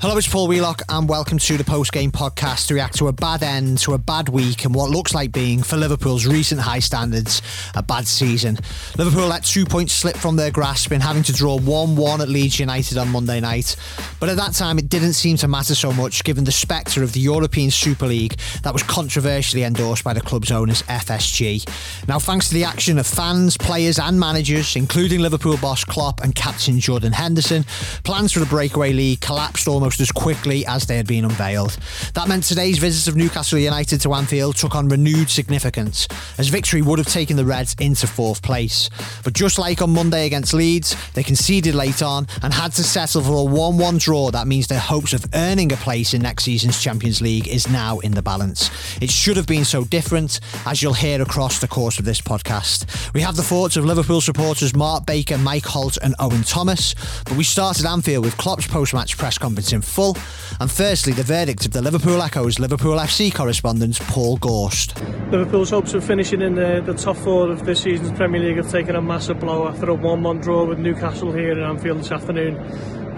Hello, it's Paul Wheelock, and welcome to the post game podcast to react to a bad end to a bad week and what looks like being, for Liverpool's recent high standards, a bad season. Liverpool let two points slip from their grasp in having to draw 1 1 at Leeds United on Monday night. But at that time, it didn't seem to matter so much given the spectre of the European Super League that was controversially endorsed by the club's owners, FSG. Now, thanks to the action of fans, players, and managers, including Liverpool boss Klopp and captain Jordan Henderson, plans for the breakaway league collapsed almost almost as quickly as they had been unveiled. That meant today's visit of Newcastle United to Anfield took on renewed significance, as victory would have taken the Reds into fourth place. But just like on Monday against Leeds, they conceded late on and had to settle for a 1 1 draw. That means their hopes of earning a place in next season's Champions League is now in the balance. It should have been so different, as you'll hear across the course of this podcast. We have the thoughts of Liverpool supporters Mark Baker, Mike Holt, and Owen Thomas, but we started Anfield with Klopp's post match press conference in full. And firstly, the verdict of the Liverpool Echo's Liverpool FC correspondent Paul Gorst. Liverpool's hopes of finishing in the, the top four of this season's Premier League have taken a massive blow after a 1 1 draw with Newcastle here in Anfield this afternoon.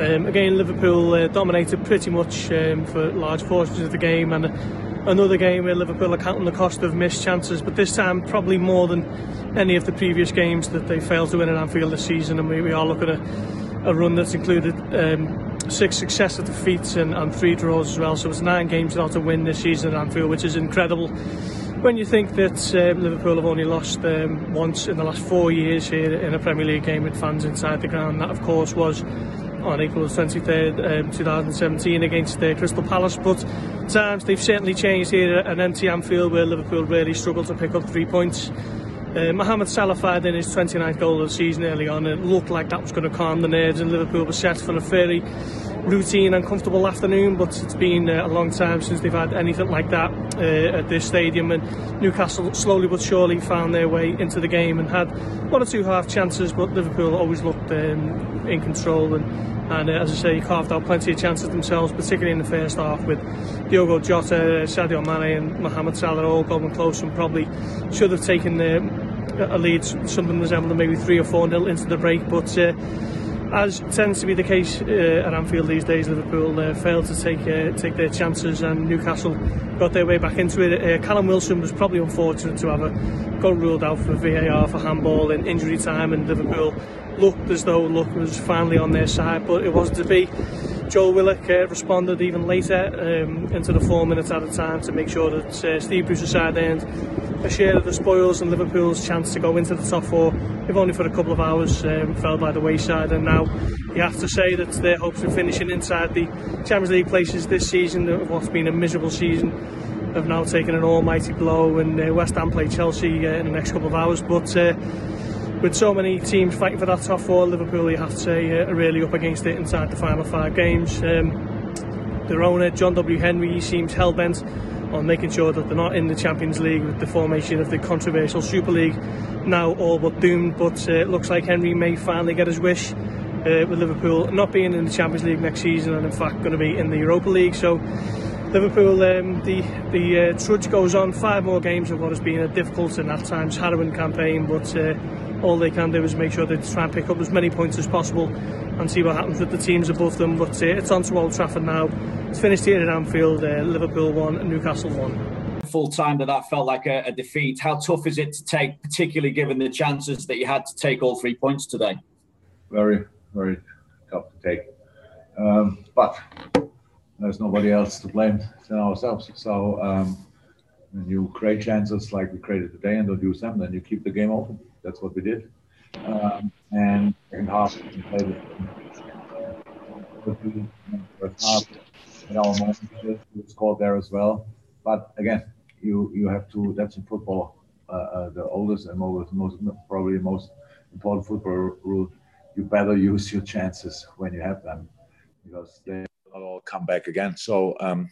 Um, again, Liverpool uh, dominated pretty much um, for large portions of the game, and another game where Liverpool are counting the cost of missed chances, but this time probably more than any of the previous games that they failed to win in Anfield this season. And we, we are looking at a run that's included um, six successive defeats and, and three draws as well. So it's nine games without a win this season at Anfield, which is incredible. When you think that um, Liverpool have only lost um, once in the last four years here in a Premier League game with fans inside the ground, that of course was on April 23rd, um, 2017 against uh, Crystal Palace. But times they've certainly changed here at an empty Anfield where Liverpool really struggled to pick up three points. Uh, Mohamed Salah fired in his 29th goal of the season early on. It looked like that was going to calm the nerves, and Liverpool were set for a fairly routine and comfortable afternoon. But it's been uh, a long time since they've had anything like that uh, at this stadium. And Newcastle slowly but surely found their way into the game and had one or two half chances, but Liverpool always looked um, in control and. And uh, as I say, carved out plenty of chances themselves, particularly in the first half with Diogo Jota, Sadio Mane, and Mohamed Salah all going close and probably should have taken the a lead something resembling maybe 3 or 4 nil into the break. But uh, as tends to be the case uh, at Anfield these days, Liverpool uh, failed to take uh, take their chances and Newcastle got their way back into it. Uh, Callum Wilson was probably unfortunate to have a, got ruled out for VAR for handball in injury time and Liverpool looked as though luck was finally on their side, but it wasn't to be. Joel Willock uh, responded even later um, into the four minutes at a time to make sure that uh, Steve Bruce's side earned a share of the spoils and Liverpool's chance to go into the top four, if only for a couple of hours, um, fell by the wayside. And now you have to say that their hopes of finishing inside the Champions League places this season, of what's been a miserable season, have now taken an almighty blow. And uh, West Ham play Chelsea uh, in the next couple of hours. But uh, with so many teams fighting for that top four, Liverpool, you have to say, uh, are really up against it inside the final five games. Um, their owner, John W. Henry, seems hell bent on making sure that they're not in the Champions League with the formation of the controversial Super League now all but doomed. But uh, it looks like Henry may finally get his wish. Uh, with Liverpool not being in the Champions League next season and in fact going to be in the Europa League so Liverpool, um, the the uh, trudge goes on. Five more games of what has been a difficult and at times harrowing campaign, but uh, all they can do is make sure they try and pick up as many points as possible and see what happens with the teams above them. But uh, it's on to Old Trafford now. It's finished here at Anfield. Uh, Liverpool won, and Newcastle won. Full time that that felt like a, a defeat. How tough is it to take, particularly given the chances that you had to take all three points today? Very, very tough to take. Um, but there's nobody else to blame than ourselves. So um, when you create chances like we created today and don't use them, then you keep the game open. That's what we did. Um, and second half, we played it. We scored there as well. But again, you you have to. That's in football. Uh, uh, the oldest and most, most probably most important football rule. You better use your chances when you have them, because they all come back again. So, um,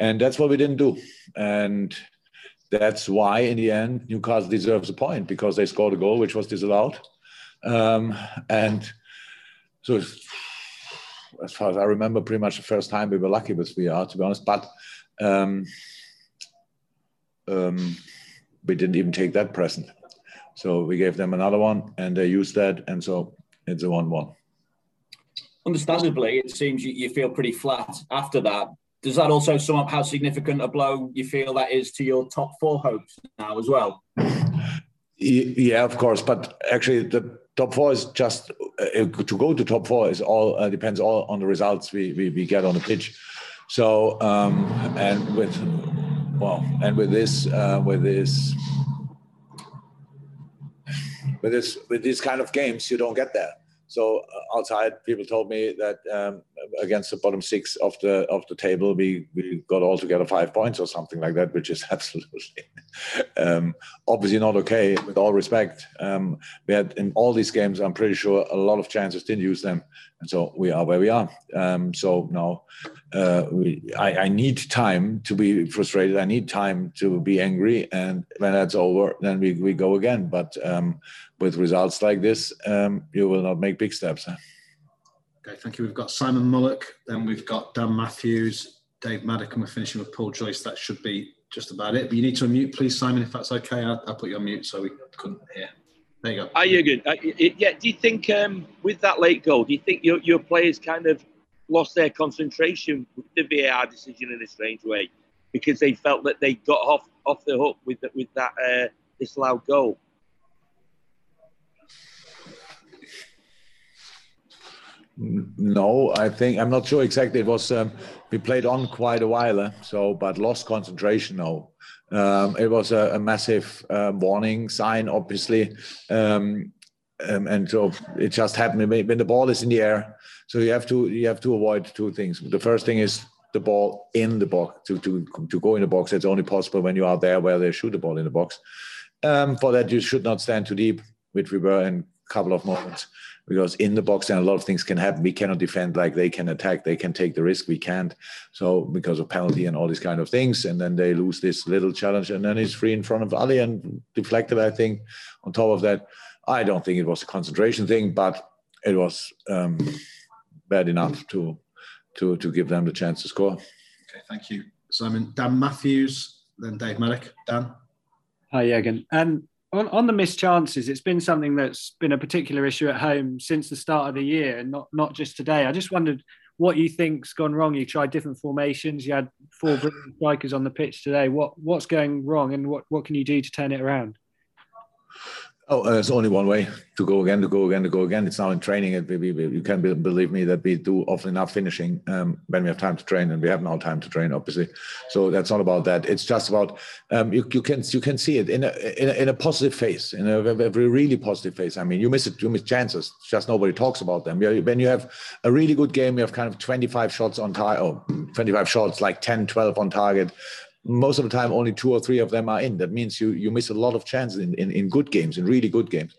and that's what we didn't do. And that's why, in the end, Newcastle deserves a point because they scored a goal which was disallowed. Um, and so, as far as I remember, pretty much the first time we were lucky with VAR, to be honest. But um, um, we didn't even take that present. So we gave them another one, and they used that, and so it's a one-one. Understandably, it seems you, you feel pretty flat after that. Does that also sum up how significant a blow you feel that is to your top four hopes now as well? Yeah, of course, but actually the top four is just uh, to go to top four is all uh, depends all on the results we, we, we get on the pitch. So um, and with well and with this uh, with this with this with these kind of games you don't get there. So uh, outside, people told me that um, against the bottom six of the of the table, we we got all together five points or something like that, which is absolutely um, obviously not okay. With all respect, um, we had in all these games, I'm pretty sure a lot of chances didn't use them, and so we are where we are. Um, so now uh, we, I, I need time to be frustrated. I need time to be angry, and when that's over, then we we go again. But um, with results like this, um, you will not make big steps. Huh? Okay, thank you. We've got Simon Mullock, then we've got Dan Matthews, Dave Maddock, and we're finishing with Paul Joyce. That should be just about it. But you need to unmute, please, Simon, if that's okay. I'll, I'll put you on mute so we couldn't hear. There you go. Are you good? Uh, yeah. Do you think um, with that late goal, do you think your, your players kind of lost their concentration with the VAR decision in a strange way because they felt that they got off off the hook with the, with that uh, disallowed goal? No, I think I'm not sure exactly. It was um, we played on quite a while, eh? so but lost concentration. No, um, it was a, a massive um, warning sign, obviously, um, um, and so it just happened when the ball is in the air. So you have to you have to avoid two things. The first thing is the ball in the box to to to go in the box. It's only possible when you are there where they shoot the ball in the box. Um, for that, you should not stand too deep, which we were in a couple of moments because in the box and a lot of things can happen. We cannot defend like they can attack. They can take the risk. We can't. So because of penalty and all these kind of things, and then they lose this little challenge, and then he's free in front of Ali and deflected. I think. On top of that, I don't think it was a concentration thing, but it was um, bad enough to to to give them the chance to score. Okay, thank you, Simon. Dan Matthews, then Dave Maddock. Dan. Hi, Jürgen. Um, on, on the missed chances, it's been something that's been a particular issue at home since the start of the year, and not not just today. I just wondered what you think's gone wrong. You tried different formations. You had four strikers on the pitch today. What what's going wrong, and what what can you do to turn it around? Oh, uh, there's only one way to go again, to go again, to go again. It's now in training. It, we, we, you can be, believe me that we do often enough finishing um, when we have time to train, and we have now time to train, obviously. So that's not about that. It's just about um, you, you can you can see it in a, in a, in a positive face, in a, a really positive face. I mean, you miss it, you miss chances. Just nobody talks about them. When you have a really good game, you have kind of 25 shots on target, or 25 shots, like 10, 12 on target most of the time only two or three of them are in. That means you you miss a lot of chances in, in, in good games, in really good games.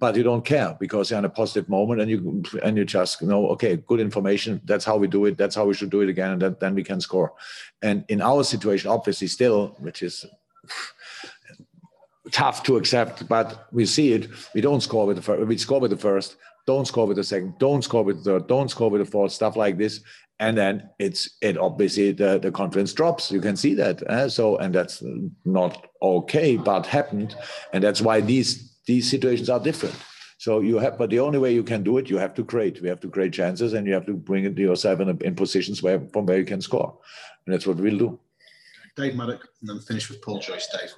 But you don't care because you're in a positive moment and you and you just know, okay, good information. That's how we do it. That's how we should do it again, and that, then we can score. And in our situation, obviously, still, which is tough to accept, but we see it. We don't score with the first. We score with the first. Don't score with the second. Don't score with the third. Don't score with the fourth. Stuff like this, and then it's it obviously the, the confidence drops. You can see that uh, so and that's not okay but happened. And that's why these these situations are different. So you have but the only way you can do it you have to create. We have to create chances and you have to bring it yourself in, in positions where from where you can score. And that's what we'll do. Dave maddock and then finish with paul joyce. Dave.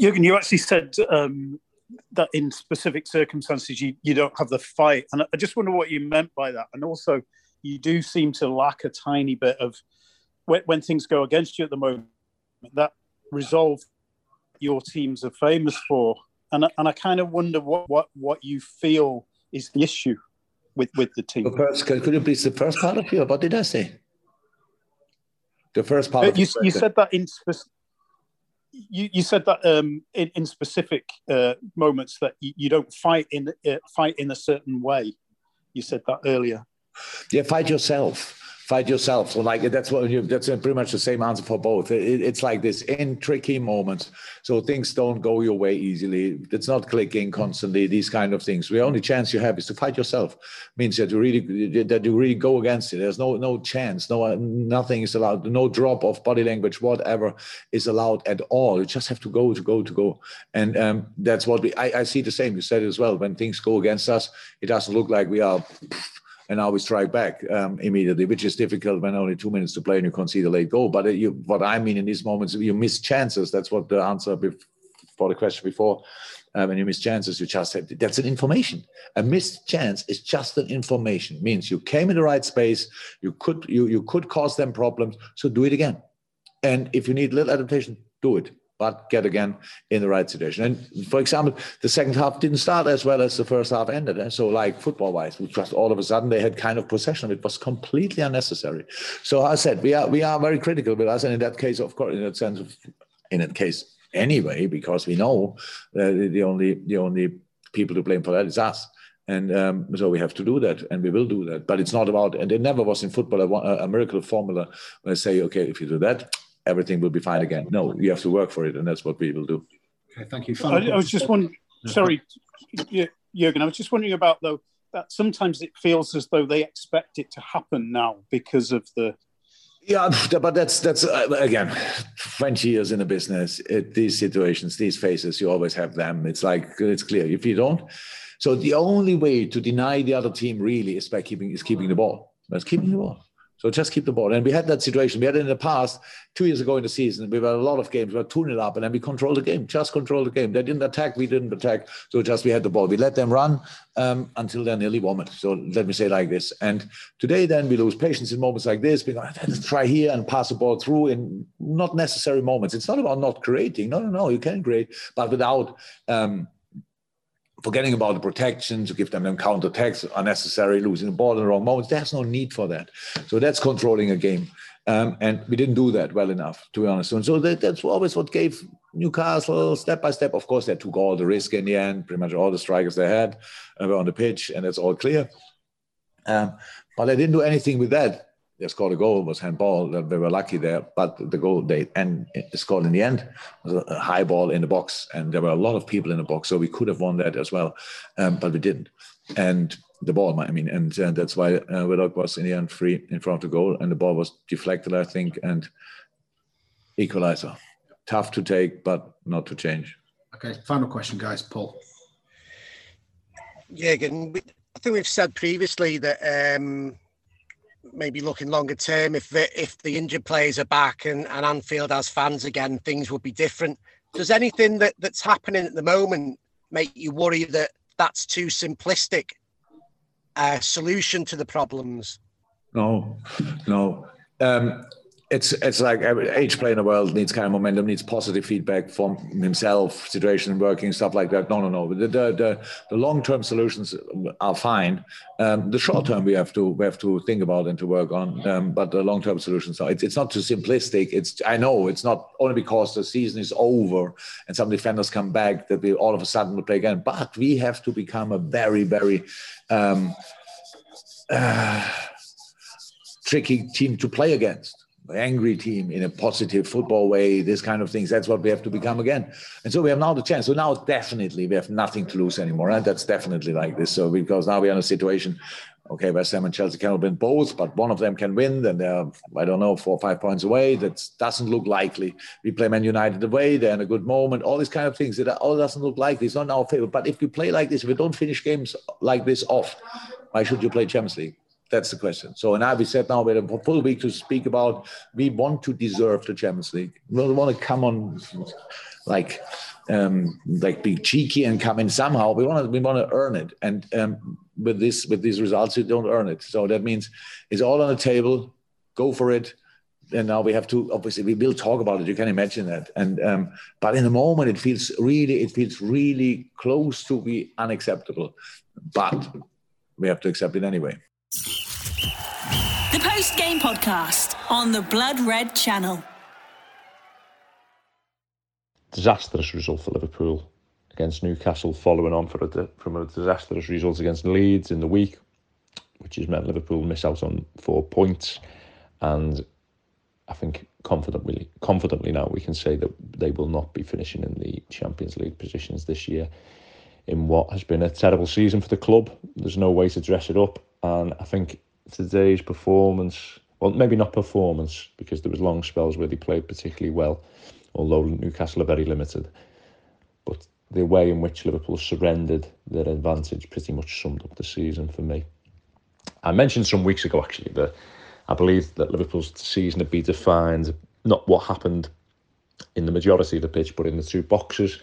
Jürgen, you actually said um, that in specific circumstances you, you don't have the fight. And I just wonder what you meant by that. And also, you do seem to lack a tiny bit of when, when things go against you at the moment, that resolve your teams are famous for. And, and I kind of wonder what, what, what you feel is the issue with, with the team. First, could you please the first part of you? What did I say? The first part. Uh, you, you said that in specific you, you said that um, in, in specific uh, moments that you, you, don't fight in uh, fight in a certain way. You said that earlier. Yeah, fight yourself. Fight yourself. So like that's what you, that's pretty much the same answer for both. It, it's like this in tricky moments, so things don't go your way easily. It's not clicking constantly. These kind of things. The only chance you have is to fight yourself. Means that you really that you really go against it. There's no no chance. No nothing is allowed. No drop of body language, whatever is allowed at all. You just have to go to go to go, and um, that's what we. I, I see the same. You said it as well. When things go against us, it doesn't look like we are and now we strike back um, immediately, which is difficult when only two minutes to play and you concede a late goal. But uh, you, what I mean in these moments, you miss chances. That's what the answer for the question before. Uh, when you miss chances, you just have that's an information. A missed chance is just an information. Means you came in the right space. You could you you could cause them problems. So do it again. And if you need little adaptation, do it but get again in the right situation. And for example, the second half didn't start as well as the first half ended. Eh? So, like football wise, just all of a sudden they had kind of possession. It was completely unnecessary. So I said we are we are very critical with us, and in that case, of course, in that sense, of, in that case anyway, because we know the only the only people to blame for that is us. And um, so we have to do that, and we will do that. But it's not about, and it never was in football a, a miracle formula where I say, okay, if you do that, everything will be fine again. No, you have to work for it, and that's what we will do. Okay, thank you. I, I, was just wondering. Sorry, Jurgen. I was just wondering about though that sometimes it feels as though they expect it to happen now because of the. Yeah, but that's that's uh, again, twenty years in a business. It, these situations, these phases, you always have them. It's like it's clear. If you don't, so the only way to deny the other team really is by keeping is keeping the ball. That's keeping the ball. So just keep the ball. And we had that situation. We had it in the past, two years ago in the season. We had a lot of games. We were 2 0 up and then we controlled the game, just controlled the game. They didn't attack, we didn't attack. So just we had the ball. We let them run um, until they're nearly vomit. So let me say like this. And today, then we lose patience in moments like this. We go, let's try here and pass the ball through in not necessary moments. It's not about not creating. No, no, no. You can create, but without. Um, forgetting about the protection to give them them counter attacks unnecessary, losing the ball in the wrong moments. There's no need for that. So that's controlling a game. Um, and we didn't do that well enough, to be honest. And so that, that's always what gave Newcastle step by step. Of course, they took all the risk in the end. Pretty much all the strikers they had uh, were on the pitch, and that's all clear. Um, but they didn't do anything with that they scored a goal was handball. They were lucky there, but the goal they and scored in the end was a high ball in the box, and there were a lot of people in the box, so we could have won that as well, um, but we didn't. And the ball, I mean, and, and that's why uh, Willock was in the end free in front of the goal, and the ball was deflected, I think, and equalizer. Tough to take, but not to change. Okay, final question, guys. Paul. Yeah, again, I think we've said previously that. Um, maybe looking longer term, if the, if the injured players are back and, and Anfield has fans again, things would be different. Does anything that, that's happening at the moment make you worry that that's too simplistic a solution to the problems? No, no. Um, it's it's like each player in the world needs kind of momentum, needs positive feedback from himself, situation working, stuff like that. No, no, no. The the the, the long term solutions are fine. Um, the short term we have to we have to think about and to work on. Um, but the long term solutions are it's, it's not too simplistic. It's I know it's not only because the season is over and some defenders come back that we all of a sudden will play again. But we have to become a very very um, uh, tricky team to play against angry team in a positive football way, this kind of things. That's what we have to become again. And so we have now the chance. So now definitely we have nothing to lose anymore. And that's definitely like this. So because now we're in a situation, okay, West Ham and Chelsea cannot win both, but one of them can win. Then they're, I don't know, four or five points away. That doesn't look likely. We play Man United away. They're in a good moment. All these kind of things. It all doesn't look likely. It's not in our favor. But if we play like this, if we don't finish games like this off, why should you play Champions League? That's the question. So, and I we said now we have a full week to speak about. We want to deserve the Champions League. We don't want to come on like um, like be cheeky and come in somehow. We want to we want to earn it. And um, with this with these results, you don't earn it. So that means it's all on the table. Go for it. And now we have to obviously we will talk about it. You can imagine that. And um, but in the moment, it feels really it feels really close to be unacceptable. But we have to accept it anyway. The post game podcast on the Blood Red channel. Disastrous result for Liverpool against Newcastle, following on a, from a disastrous result against Leeds in the week. which has meant Liverpool miss out on four points. And I think confidently, confidently now we can say that they will not be finishing in the Champions League positions this year. In what has been a terrible season for the club, there's no way to dress it up, and I think today's performance, well, maybe not performance, because there was long spells where they played particularly well, although Newcastle are very limited. But the way in which Liverpool surrendered their advantage pretty much summed up the season for me. I mentioned some weeks ago actually that I believe that Liverpool's season would be defined not what happened in the majority of the pitch, but in the two boxes.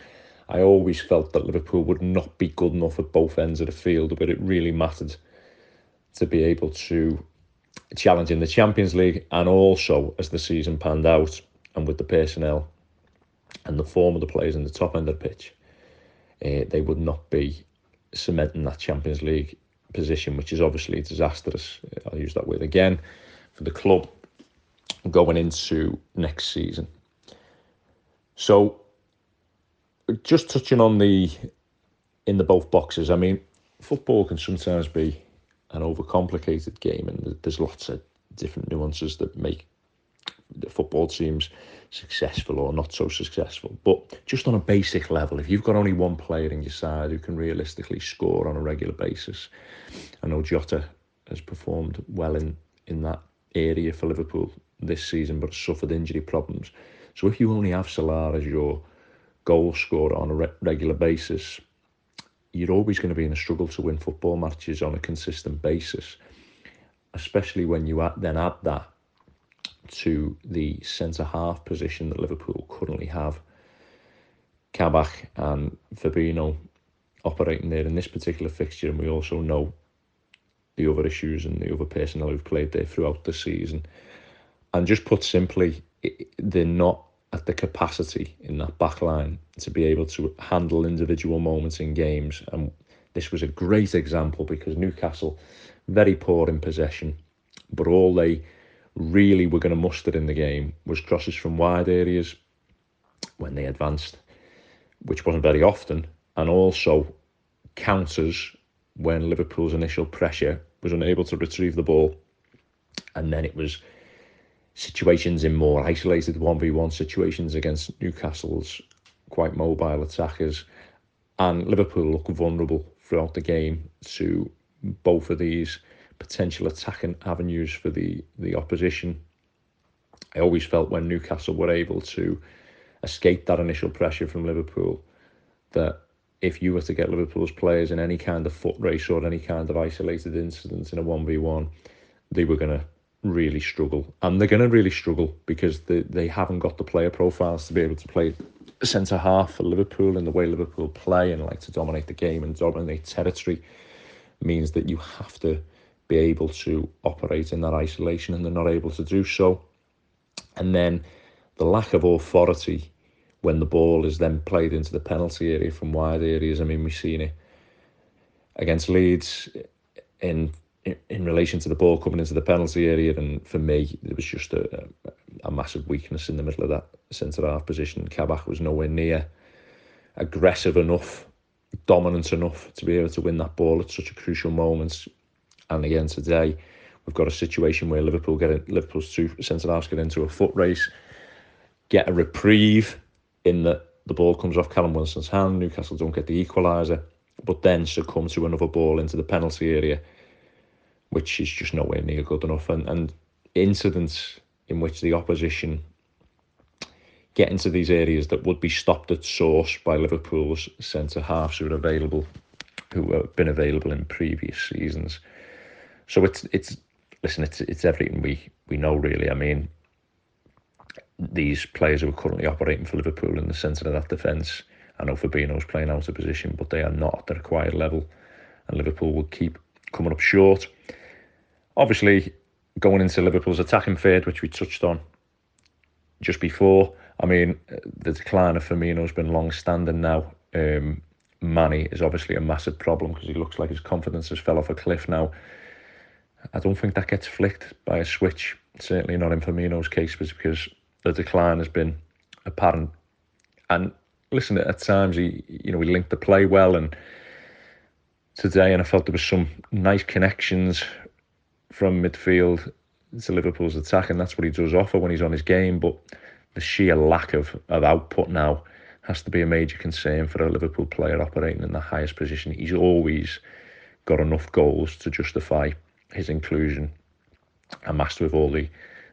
I always felt that Liverpool would not be good enough at both ends of the field, but it really mattered to be able to challenge in the Champions League and also as the season panned out and with the personnel and the form of the players in the top end of the pitch, uh, they would not be cementing that Champions League position, which is obviously disastrous. I'll use that word again for the club going into next season. So, just touching on the in the both boxes, I mean, football can sometimes be an overcomplicated game, and there's lots of different nuances that make the football teams successful or not so successful. But just on a basic level, if you've got only one player in your side who can realistically score on a regular basis, I know Jota has performed well in, in that area for Liverpool this season, but suffered injury problems. So if you only have Salah as your goal scorer on a re- regular basis, you're always going to be in a struggle to win football matches on a consistent basis, especially when you add, then add that to the centre half position that Liverpool currently have. Kabak and Fabinho operating there in this particular fixture, and we also know the other issues and the other personnel who've played there throughout the season. And just put simply, they're not at the capacity in that back line to be able to handle individual moments in games. And this was a great example because Newcastle, very poor in possession, but all they really were going to muster in the game was crosses from wide areas when they advanced, which wasn't very often, and also counters when Liverpool's initial pressure was unable to retrieve the ball. And then it was situations in more isolated 1v1 situations against Newcastle's quite mobile attackers. And Liverpool look vulnerable throughout the game to both of these potential attacking avenues for the, the opposition. I always felt when Newcastle were able to escape that initial pressure from Liverpool that if you were to get Liverpool's players in any kind of foot race or any kind of isolated incident in a 1v1, they were going to really struggle. And they're going to really struggle because they, they haven't got the player profiles to be able to play centre half for Liverpool and the way Liverpool play and like to dominate the game and dominate territory means that you have to be able to operate in that isolation and they're not able to do so. And then the lack of authority when the ball is then played into the penalty area from wide areas. I mean, we've seen it against Leeds in in relation to the ball coming into the penalty area, and for me, there was just a, a massive weakness in the middle of that centre half position. Kabak was nowhere near aggressive enough, dominant enough to be able to win that ball at such a crucial moment. And again today, we've got a situation where Liverpool get Liverpool's two centre halves get into a foot race, get a reprieve in that the ball comes off Callum Wilson's hand, Newcastle don't get the equaliser, but then succumb to another ball into the penalty area, which is just nowhere near good enough. And, and incidents in which the opposition get into these areas that would be stopped at source by Liverpool's centre halves who are available, who have been available in previous seasons. So it's it's listen, it's it's everything we we know really. I mean, these players who are currently operating for Liverpool in the centre of that defence. I know Fabinho's playing out of position, but they are not at the required level, and Liverpool will keep coming up short. Obviously, going into Liverpool's attacking third, which we touched on just before. I mean, the decline of Firmino has been long-standing now. Um, Mane is obviously a massive problem because he looks like his confidence has fell off a cliff now. I don't think that gets flicked by a switch. Certainly not in Firmino's case, because the decline has been apparent. And listen, at times he, you know, he linked the play well, and today, and I felt there was some nice connections from midfield to Liverpool's attack, and that's what he does offer when he's on his game. But the sheer lack of, of output now has to be a major concern for a Liverpool player operating in the highest position. He's always got enough goals to justify his inclusion, a master with all the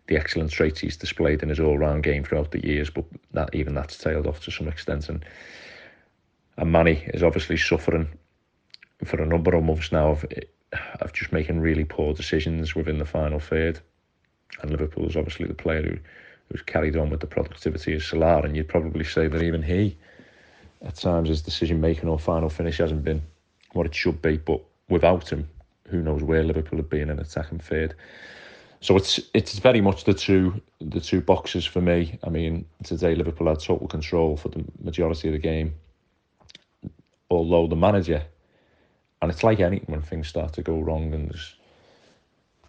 the excellent traits he's displayed in his all-round game throughout the years, but that even that's tailed off to some extent. And and Mane is obviously suffering for a number of months now of of just making really poor decisions within the final third. And Liverpool's obviously the player who who's carried on with the productivity of Salah, and you'd probably say that even he, at times, his decision making or final finish hasn't been what it should be. But without him, who knows where Liverpool have been in an attacking third. So it's it's very much the two the two boxes for me. I mean, today Liverpool had total control for the majority of the game, although the manager, and it's like anything when things start to go wrong and there's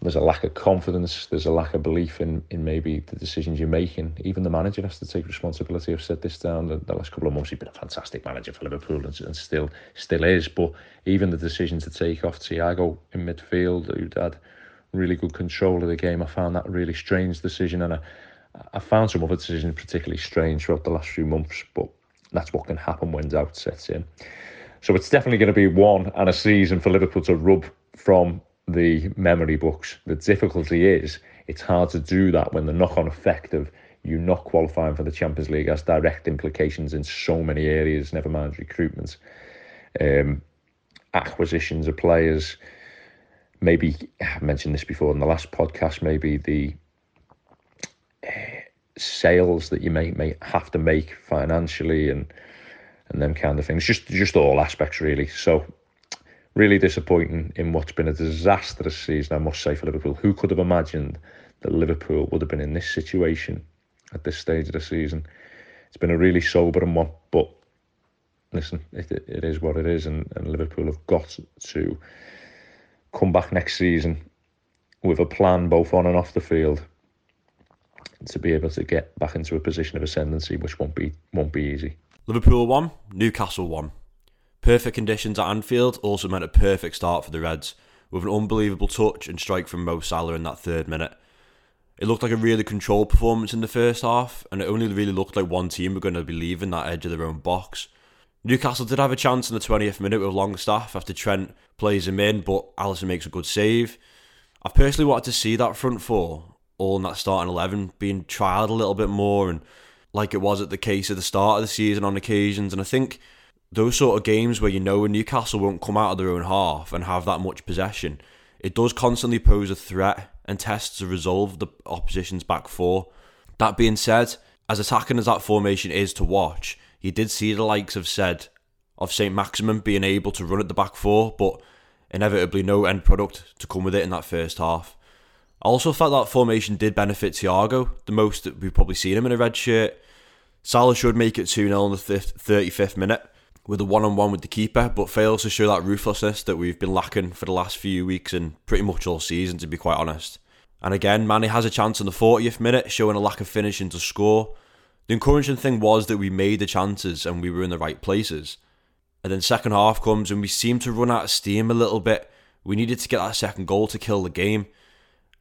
there's a lack of confidence, there's a lack of belief in in maybe the decisions you're making. Even the manager has to take responsibility. I've said this down the, the last couple of months. He's been a fantastic manager for Liverpool and, and still still is. But even the decision to take off Thiago in midfield, who'd had really good control of the game. I found that a really strange decision, and I, I found some other decisions particularly strange throughout the last few months. But that's what can happen when doubt sets in. So it's definitely going to be one and a season for Liverpool to rub from the memory books. The difficulty is it's hard to do that when the knock-on effect of you not qualifying for the Champions League has direct implications in so many areas. Never mind recruitment, um, acquisitions of players maybe I mentioned this before in the last podcast. Maybe the uh, sales that you may may have to make financially and and them kind of things. Just just all aspects really. So really disappointing in what's been a disastrous season. I must say for Liverpool. Who could have imagined that Liverpool would have been in this situation at this stage of the season? It's been a really sobering one, but listen, it, it is what it is, and, and Liverpool have got to come back next season with a plan both on and off the field to be able to get back into a position of ascendancy, which won't be won't be easy. Liverpool won, Newcastle won. Perfect conditions at Anfield also meant a perfect start for the Reds, with an unbelievable touch and strike from Mo Salah in that third minute. It looked like a really controlled performance in the first half, and it only really looked like one team were going to be leaving that edge of their own box. Newcastle did have a chance in the 20th minute with Longstaff after Trent plays him in, but Alisson makes a good save. I've personally wanted to see that front four, all in that starting 11, being trialled a little bit more and like it was at the case of the start of the season on occasions. And I think those sort of games where you know Newcastle won't come out of their own half and have that much possession, it does constantly pose a threat and tests to resolve the opposition's back four. That being said, as attacking as that formation is to watch, he did see the likes of said of St. Maximin being able to run at the back four, but inevitably no end product to come with it in that first half. I also felt that formation did benefit Thiago, the most that we've probably seen him in a red shirt. Salah should make it 2 0 in the 35th minute with a one on one with the keeper, but fails to show that ruthlessness that we've been lacking for the last few weeks and pretty much all season, to be quite honest. And again, Mane has a chance in the 40th minute, showing a lack of finishing to score. The encouraging thing was that we made the chances and we were in the right places. And then second half comes and we seem to run out of steam a little bit. We needed to get that second goal to kill the game.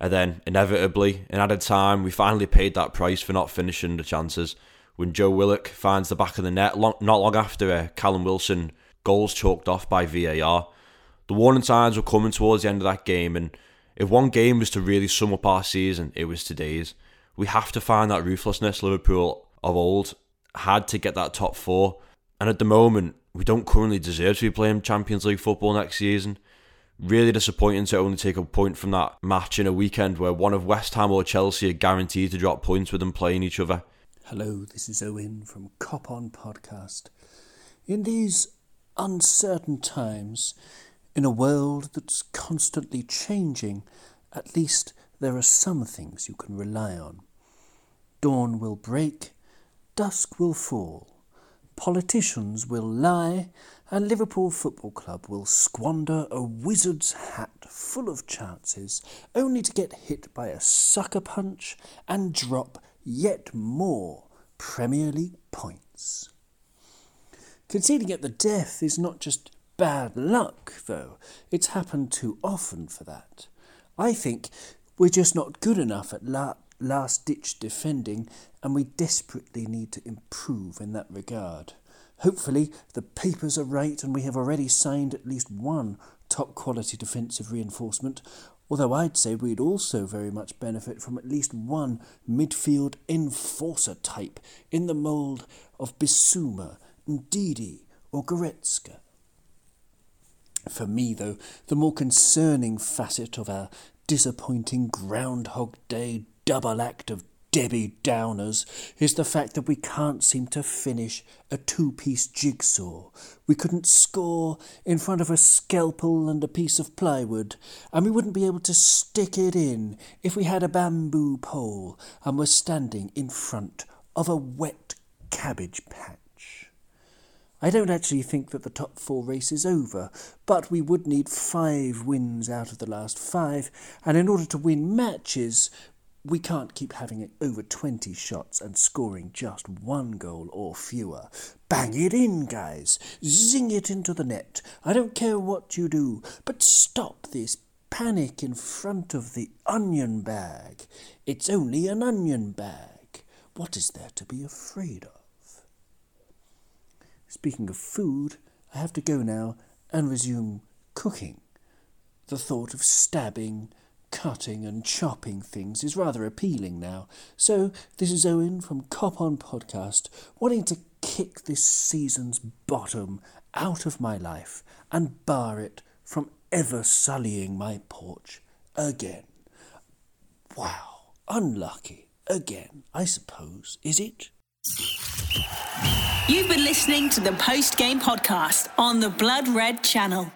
And then inevitably, in added time, we finally paid that price for not finishing the chances when Joe Willock finds the back of the net long, not long after uh, Callum Wilson goals chalked off by VAR. The warning signs were coming towards the end of that game, and if one game was to really sum up our season, it was today's. We have to find that ruthlessness Liverpool of old had to get that top four. And at the moment, we don't currently deserve to be playing Champions League football next season. Really disappointing to only take a point from that match in a weekend where one of West Ham or Chelsea are guaranteed to drop points with them playing each other. Hello, this is Owen from Cop On Podcast. In these uncertain times, in a world that's constantly changing, at least there are some things you can rely on. Dawn will break, dusk will fall, politicians will lie, and Liverpool Football Club will squander a wizard's hat full of chances only to get hit by a sucker punch and drop yet more Premier League points. Conceding at the death is not just bad luck, though. It's happened too often for that. I think we're just not good enough at la- last ditch defending, and we desperately need to improve in that regard. Hopefully, the papers are right and we have already signed at least one top quality defensive reinforcement, although I'd say we'd also very much benefit from at least one midfield enforcer type in the mould of Bissouma, Ndidi, or Goretzka. For me, though, the more concerning facet of our disappointing Groundhog Day double act of Debbie Downers is the fact that we can't seem to finish a two piece jigsaw. We couldn't score in front of a scalpel and a piece of plywood, and we wouldn't be able to stick it in if we had a bamboo pole and were standing in front of a wet cabbage patch. I don't actually think that the top four race is over, but we would need five wins out of the last five, and in order to win matches, we can't keep having it over 20 shots and scoring just one goal or fewer. Bang it in, guys. Zing it into the net. I don't care what you do, but stop this panic in front of the onion bag. It's only an onion bag. What is there to be afraid of? Speaking of food, I have to go now and resume cooking. The thought of stabbing cutting and chopping things is rather appealing now. So, this is Owen from Cop On Podcast, wanting to kick this season's bottom out of my life and bar it from ever sullying my porch again. Wow, unlucky. Again, I suppose, is it? You've been listening to the post game podcast on the Blood Red channel.